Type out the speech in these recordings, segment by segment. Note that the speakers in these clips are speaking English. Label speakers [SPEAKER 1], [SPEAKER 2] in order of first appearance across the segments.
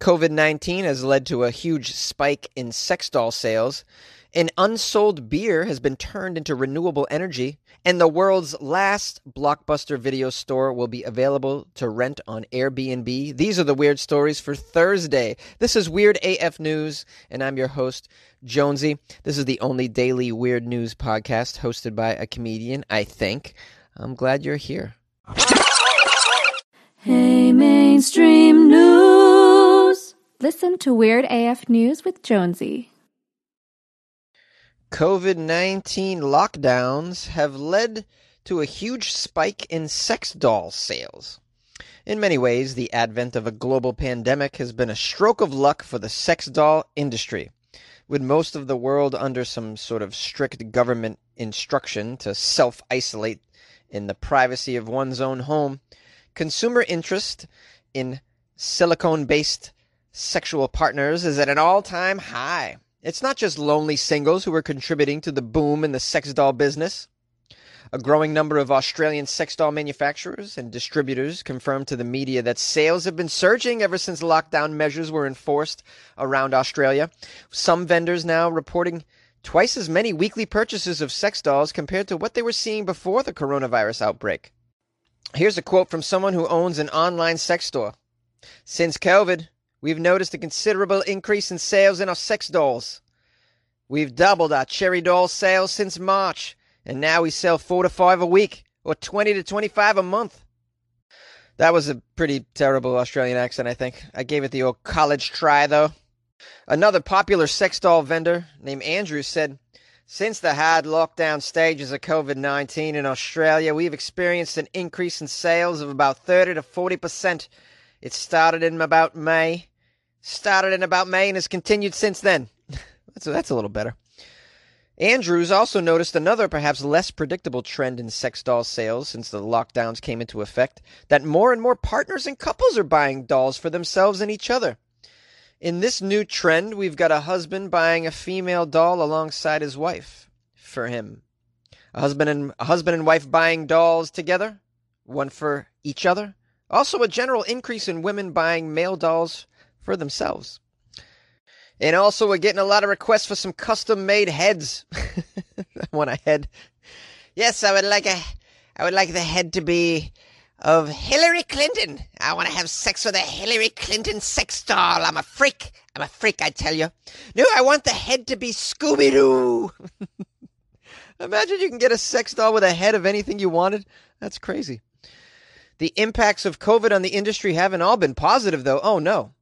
[SPEAKER 1] COVID 19 has led to a huge spike in sex doll sales. An unsold beer has been turned into renewable energy, and the world's last blockbuster video store will be available to rent on Airbnb. These are the weird stories for Thursday. This is Weird AF News, and I'm your host, Jonesy. This is the only daily weird news podcast hosted by a comedian, I think. I'm glad you're here.
[SPEAKER 2] Hey, mainstream news. Listen to Weird AF News with Jonesy.
[SPEAKER 1] COVID 19 lockdowns have led to a huge spike in sex doll sales. In many ways, the advent of a global pandemic has been a stroke of luck for the sex doll industry. With most of the world under some sort of strict government instruction to self isolate in the privacy of one's own home, consumer interest in silicone based sexual partners is at an all time high. It's not just lonely singles who are contributing to the boom in the sex doll business. A growing number of Australian sex doll manufacturers and distributors confirmed to the media that sales have been surging ever since lockdown measures were enforced around Australia. Some vendors now reporting twice as many weekly purchases of sex dolls compared to what they were seeing before the coronavirus outbreak. Here's a quote from someone who owns an online sex store. Since COVID, we've noticed a considerable increase in sales in our sex dolls. We've doubled our cherry doll sales since March, and now we sell four to five a week, or 20 to 25 a month. That was a pretty terrible Australian accent, I think. I gave it the old college try, though. Another popular sex doll vendor named Andrew said, Since the hard lockdown stages of COVID 19 in Australia, we've experienced an increase in sales of about 30 to 40%. It started in about May. Started in about May and has continued since then. a, that's a little better. Andrews also noticed another, perhaps less predictable trend in sex doll sales since the lockdowns came into effect that more and more partners and couples are buying dolls for themselves and each other. In this new trend, we've got a husband buying a female doll alongside his wife for him. A husband and a husband and wife buying dolls together, one for each other. Also a general increase in women buying male dolls for themselves. And also, we're getting a lot of requests for some custom made heads. I want a head. Yes, I would like a. I would like the head to be of Hillary Clinton. I want to have sex with a Hillary Clinton sex doll. I'm a freak. I'm a freak, I tell you. No, I want the head to be Scooby Doo. Imagine you can get a sex doll with a head of anything you wanted. That's crazy. The impacts of COVID on the industry haven't all been positive, though. Oh, no.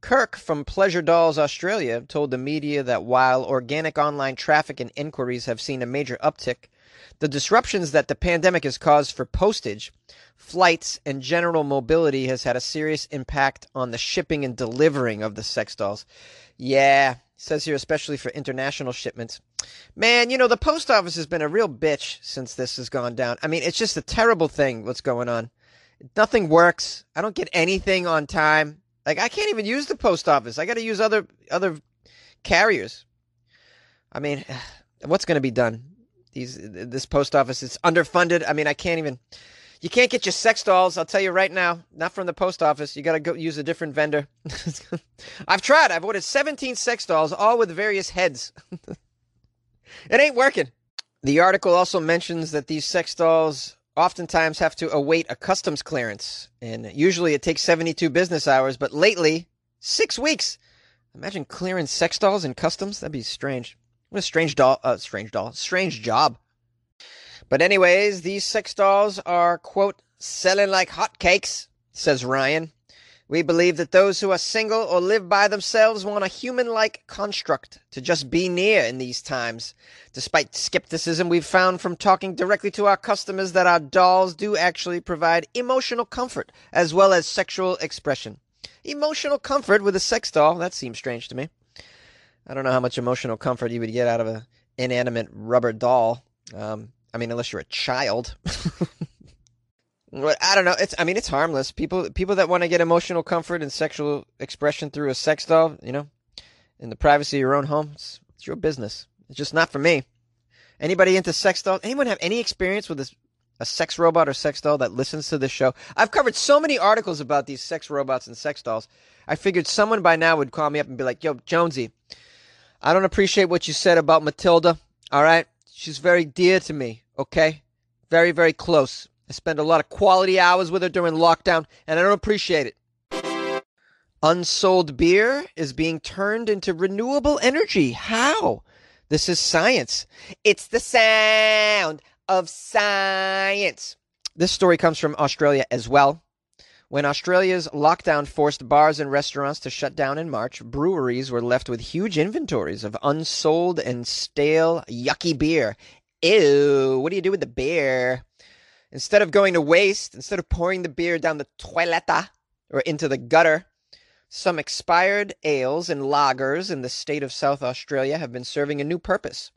[SPEAKER 1] Kirk from Pleasure Dolls Australia told the media that while organic online traffic and inquiries have seen a major uptick, the disruptions that the pandemic has caused for postage, flights, and general mobility has had a serious impact on the shipping and delivering of the sex dolls. Yeah, says here, especially for international shipments. Man, you know, the post office has been a real bitch since this has gone down. I mean, it's just a terrible thing what's going on. Nothing works. I don't get anything on time. Like I can't even use the post office. I got to use other other carriers. I mean, what's going to be done? These this post office is underfunded. I mean, I can't even. You can't get your sex dolls. I'll tell you right now, not from the post office. You got to go use a different vendor. I've tried. I've ordered 17 sex dolls, all with various heads. it ain't working. The article also mentions that these sex dolls oftentimes have to await a customs clearance, and usually it takes 72 business hours, but lately, six weeks. Imagine clearing sex dolls in customs. That'd be strange. What a strange doll. Uh, strange doll. Strange job. But anyways, these sex dolls are quote selling like hotcakes, says Ryan. We believe that those who are single or live by themselves want a human like construct to just be near in these times. Despite skepticism we've found from talking directly to our customers that our dolls do actually provide emotional comfort as well as sexual expression. Emotional comfort with a sex doll? That seems strange to me. I don't know how much emotional comfort you would get out of an inanimate rubber doll. Um, I mean, unless you're a child. I don't know. It's I mean it's harmless. People people that want to get emotional comfort and sexual expression through a sex doll, you know, in the privacy of your own home, it's, it's your business. It's just not for me. Anybody into sex dolls? Anyone have any experience with this, a sex robot or sex doll that listens to this show? I've covered so many articles about these sex robots and sex dolls. I figured someone by now would call me up and be like, "Yo, Jonesy, I don't appreciate what you said about Matilda. All right, she's very dear to me. Okay, very very close. I spend a lot of quality hours with her during lockdown, and I don't appreciate it." Unsold beer is being turned into renewable energy. How? This is science. It's the sound of science. This story comes from Australia as well. When Australia's lockdown forced bars and restaurants to shut down in March, breweries were left with huge inventories of unsold and stale, yucky beer. Ew, what do you do with the beer? Instead of going to waste, instead of pouring the beer down the toiletta or into the gutter, some expired ales and lagers in the state of South Australia have been serving a new purpose.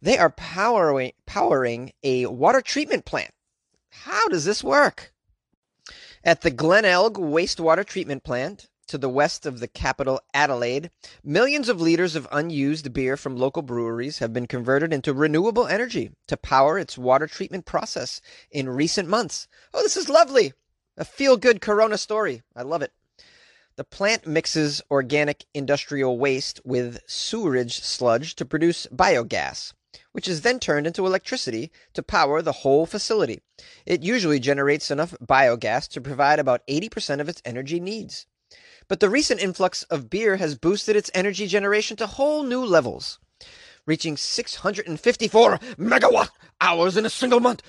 [SPEAKER 1] They are powering, powering a water treatment plant. How does this work? At the Glenelg Wastewater Treatment Plant, to the west of the capital Adelaide, millions of liters of unused beer from local breweries have been converted into renewable energy to power its water treatment process in recent months. Oh, this is lovely! A feel good Corona story. I love it. The plant mixes organic industrial waste with sewerage sludge to produce biogas, which is then turned into electricity to power the whole facility. It usually generates enough biogas to provide about 80% of its energy needs. But the recent influx of beer has boosted its energy generation to whole new levels, reaching 654 megawatt hours in a single month.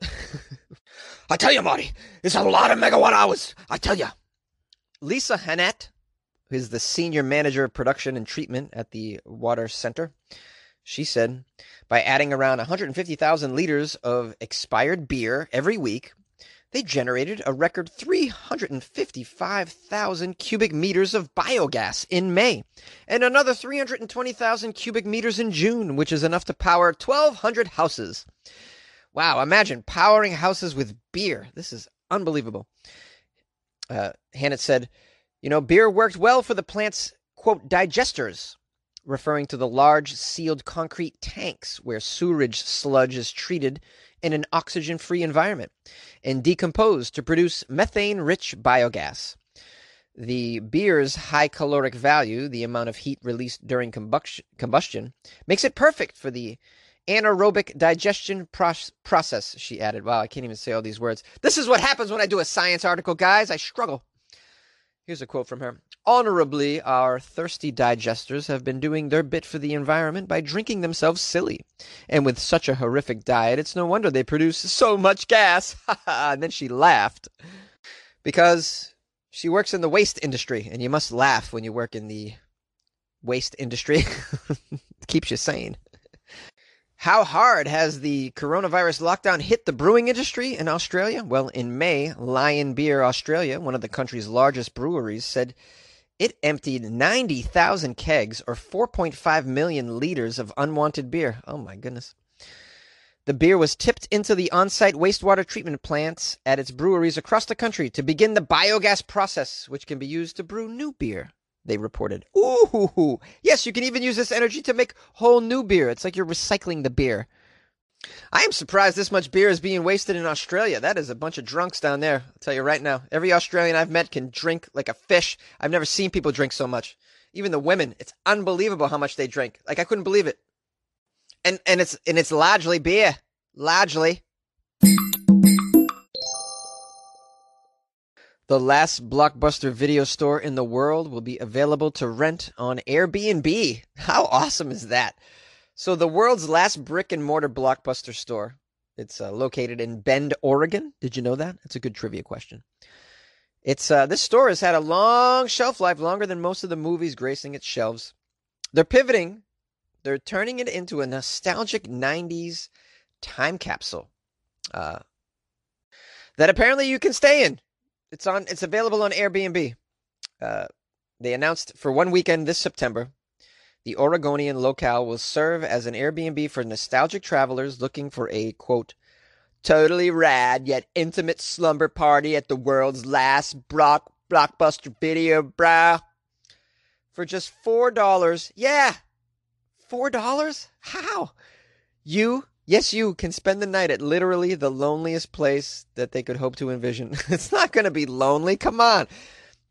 [SPEAKER 1] I tell you, Marty, it's a lot of megawatt hours. I tell you. Lisa Hannant, who is the senior manager of production and treatment at the water center, she said, by adding around 150,000 liters of expired beer every week, they generated a record 355,000 cubic meters of biogas in May, and another 320,000 cubic meters in June, which is enough to power 1,200 houses. Wow, imagine powering houses with beer. This is unbelievable. Uh, Hannant said, You know, beer worked well for the plant's, quote, digesters, referring to the large sealed concrete tanks where sewerage sludge is treated in an oxygen free environment and decomposed to produce methane rich biogas. The beer's high caloric value, the amount of heat released during combustion, makes it perfect for the anaerobic digestion process, she added. Wow, I can't even say all these words. This is what happens when I do a science article, guys. I struggle. Here's a quote from her Honorably, our thirsty digesters have been doing their bit for the environment by drinking themselves silly. And with such a horrific diet, it's no wonder they produce so much gas. and then she laughed. Because she works in the waste industry, and you must laugh when you work in the waste industry. Keeps you sane. How hard has the coronavirus lockdown hit the brewing industry in Australia? Well, in May, Lion Beer Australia, one of the country's largest breweries, said it emptied 90,000 kegs or 4.5 million liters of unwanted beer. Oh my goodness. The beer was tipped into the on site wastewater treatment plants at its breweries across the country to begin the biogas process, which can be used to brew new beer they reported. Ooh, yes, you can even use this energy to make whole new beer. It's like you're recycling the beer. I am surprised this much beer is being wasted in Australia. That is a bunch of drunks down there. I'll tell you right now. Every Australian I've met can drink like a fish. I've never seen people drink so much. Even the women, it's unbelievable how much they drink. Like I couldn't believe it. And and it's and it's largely beer. Largely. The last blockbuster video store in the world will be available to rent on Airbnb. How awesome is that? So, the world's last brick and mortar blockbuster store. It's uh, located in Bend, Oregon. Did you know that? That's a good trivia question. It's uh, this store has had a long shelf life, longer than most of the movies gracing its shelves. They're pivoting. They're turning it into a nostalgic '90s time capsule uh, that apparently you can stay in. It's on. It's available on Airbnb. Uh, they announced for one weekend this September, the Oregonian locale will serve as an Airbnb for nostalgic travelers looking for a quote totally rad yet intimate slumber party at the world's last block blockbuster video, brah. For just four dollars, yeah, four dollars. How? You Yes, you can spend the night at literally the loneliest place that they could hope to envision. it's not going to be lonely. Come on.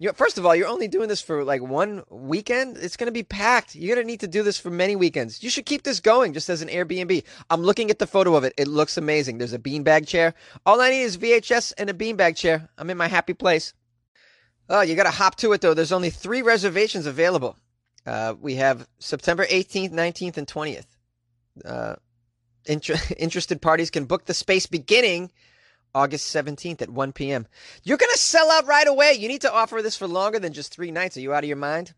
[SPEAKER 1] You, first of all, you're only doing this for like one weekend. It's going to be packed. You're going to need to do this for many weekends. You should keep this going just as an Airbnb. I'm looking at the photo of it. It looks amazing. There's a beanbag chair. All I need is VHS and a beanbag chair. I'm in my happy place. Oh, you got to hop to it though. There's only three reservations available. Uh, we have September 18th, 19th, and 20th. Uh, inter- interested parties can book the space beginning August 17th at 1 p.m. You're going to sell out right away. You need to offer this for longer than just three nights. Are you out of your mind?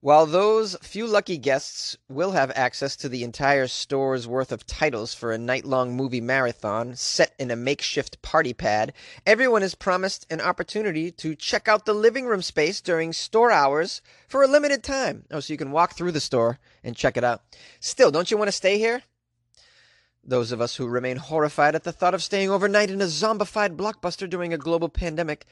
[SPEAKER 1] While those few lucky guests will have access to the entire store's worth of titles for a night long movie marathon set in a makeshift party pad, everyone is promised an opportunity to check out the living room space during store hours for a limited time. Oh, so you can walk through the store and check it out. Still, don't you want to stay here? Those of us who remain horrified at the thought of staying overnight in a zombified blockbuster during a global pandemic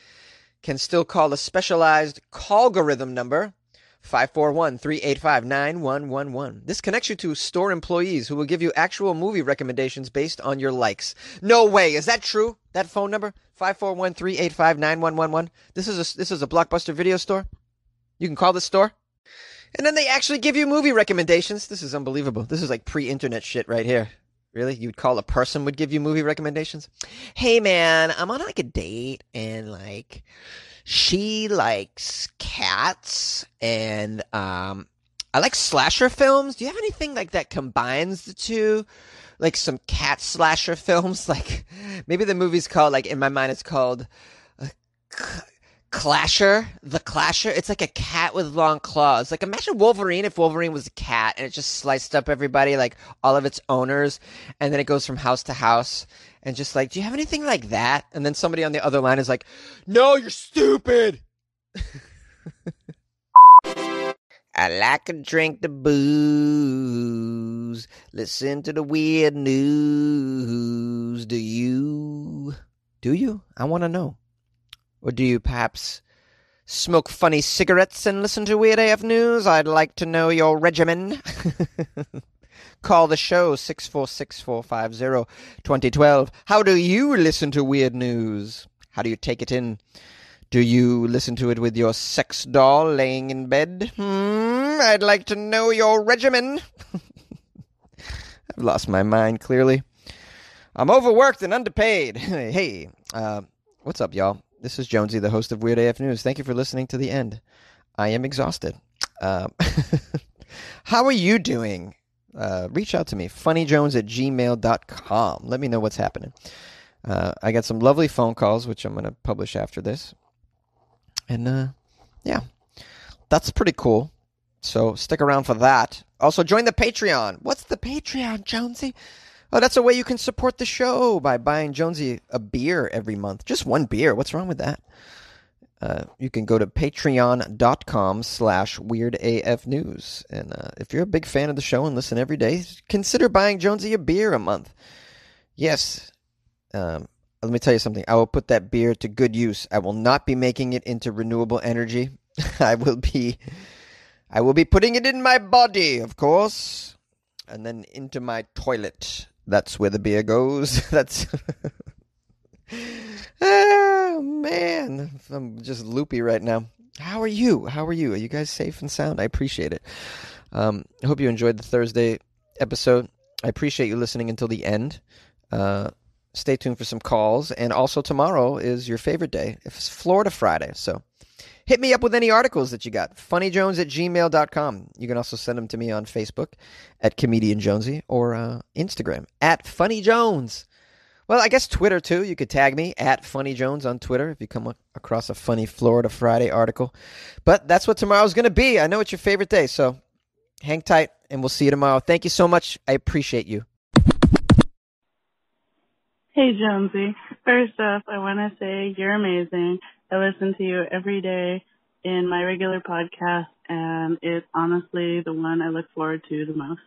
[SPEAKER 1] can still call a specialized callgorithm number 541-385-9111. This connects you to store employees who will give you actual movie recommendations based on your likes. No way, is that true? That phone number 541-385-9111. This is a this is a Blockbuster video store. You can call the store. And then they actually give you movie recommendations. This is unbelievable. This is like pre-internet shit right here. Really? You'd call a person would give you movie recommendations? Hey man, I'm on like a date and like she likes cats and um I like slasher films. Do you have anything like that combines the two? Like some cat slasher films? Like maybe the movie's called like in my mind it's called uh, Clasher, the Clasher. It's like a cat with long claws. Like imagine Wolverine if Wolverine was a cat and it just sliced up everybody, like all of its owners, and then it goes from house to house and just like, do you have anything like that? And then somebody on the other line is like, no, you're stupid. I like to drink the booze, listen to the weird news. Do you? Do you? I want to know. Or do you perhaps smoke funny cigarettes and listen to Weird AF News? I'd like to know your regimen. Call the show 646-450-2012. How do you listen to Weird News? How do you take it in? Do you listen to it with your sex doll laying in bed? Hmm, I'd like to know your regimen. I've lost my mind, clearly. I'm overworked and underpaid. hey, uh, what's up, y'all? This is Jonesy, the host of Weird AF News. Thank you for listening to the end. I am exhausted. Uh, how are you doing? Uh, reach out to me, funnyjones at gmail.com. Let me know what's happening. Uh, I got some lovely phone calls, which I'm going to publish after this. And uh, yeah, that's pretty cool. So stick around for that. Also, join the Patreon. What's the Patreon, Jonesy? Oh, that's a way you can support the show by buying Jonesy a beer every month. Just one beer. What's wrong with that? Uh, you can go to patreon.com slash weirdafnews. And uh, if you're a big fan of the show and listen every day, consider buying Jonesy a beer a month. Yes. Um, let me tell you something. I will put that beer to good use. I will not be making it into renewable energy. I will be I will be putting it in my body, of course, and then into my toilet. That's where the beer goes. That's Oh man, I'm just loopy right now. How are you? How are you? Are you guys safe and sound? I appreciate it. Um, I hope you enjoyed the Thursday episode. I appreciate you listening until the end. Uh, stay tuned for some calls. And also, tomorrow is your favorite day. It's Florida Friday. So hit me up with any articles that you got. Funnyjones at gmail.com. You can also send them to me on Facebook at Comedian Jonesy or uh, Instagram at Funny Jones. Well, I guess Twitter too. You could tag me at Funny Jones on Twitter if you come across a funny Florida Friday article. But that's what tomorrow's going to be. I know it's your favorite day, so hang tight and we'll see you tomorrow. Thank you so much. I appreciate you.
[SPEAKER 3] Hey, Jonesy. First off, I want to say you're amazing. I listen to you every day in my regular podcast, and it's honestly the one I look forward to the most.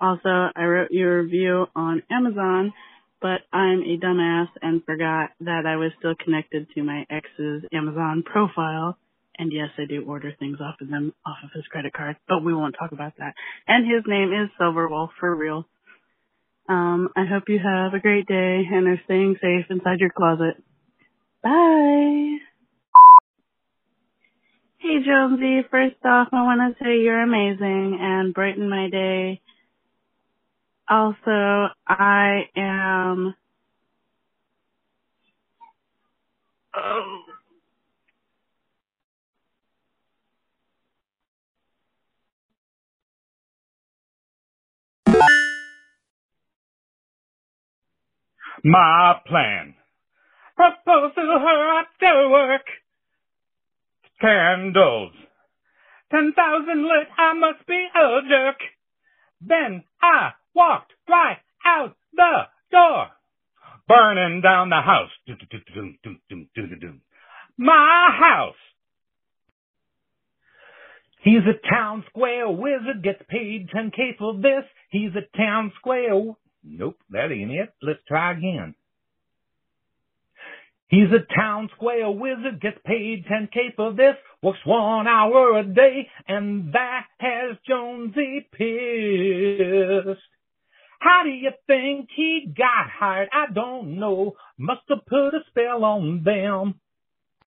[SPEAKER 3] Also, I wrote your review on Amazon but I'm a dumbass and forgot that I was still connected to my ex's Amazon profile. And yes, I do order things off of them, off of his credit card, but we won't talk about that. And his name is Silverwolf for real. Um, I hope you have a great day and are staying safe inside your closet. Bye. Hey Jonesy, first off, I want to say you're amazing and brighten my day. Also, I am. Oh.
[SPEAKER 4] My plan. Propose to her after work. Candles. Ten thousand lit, I must be a jerk. Then I walked right out the door. Burning down the house. My house. He's a town square wizard, gets paid 10k for this. He's a town square. Nope, that ain't it. Let's try again. He's a town square wizard, gets paid 10k for this, works one hour a day, and that has Jonesy pissed. How do you think he got hired? I don't know. Must have put a spell on them.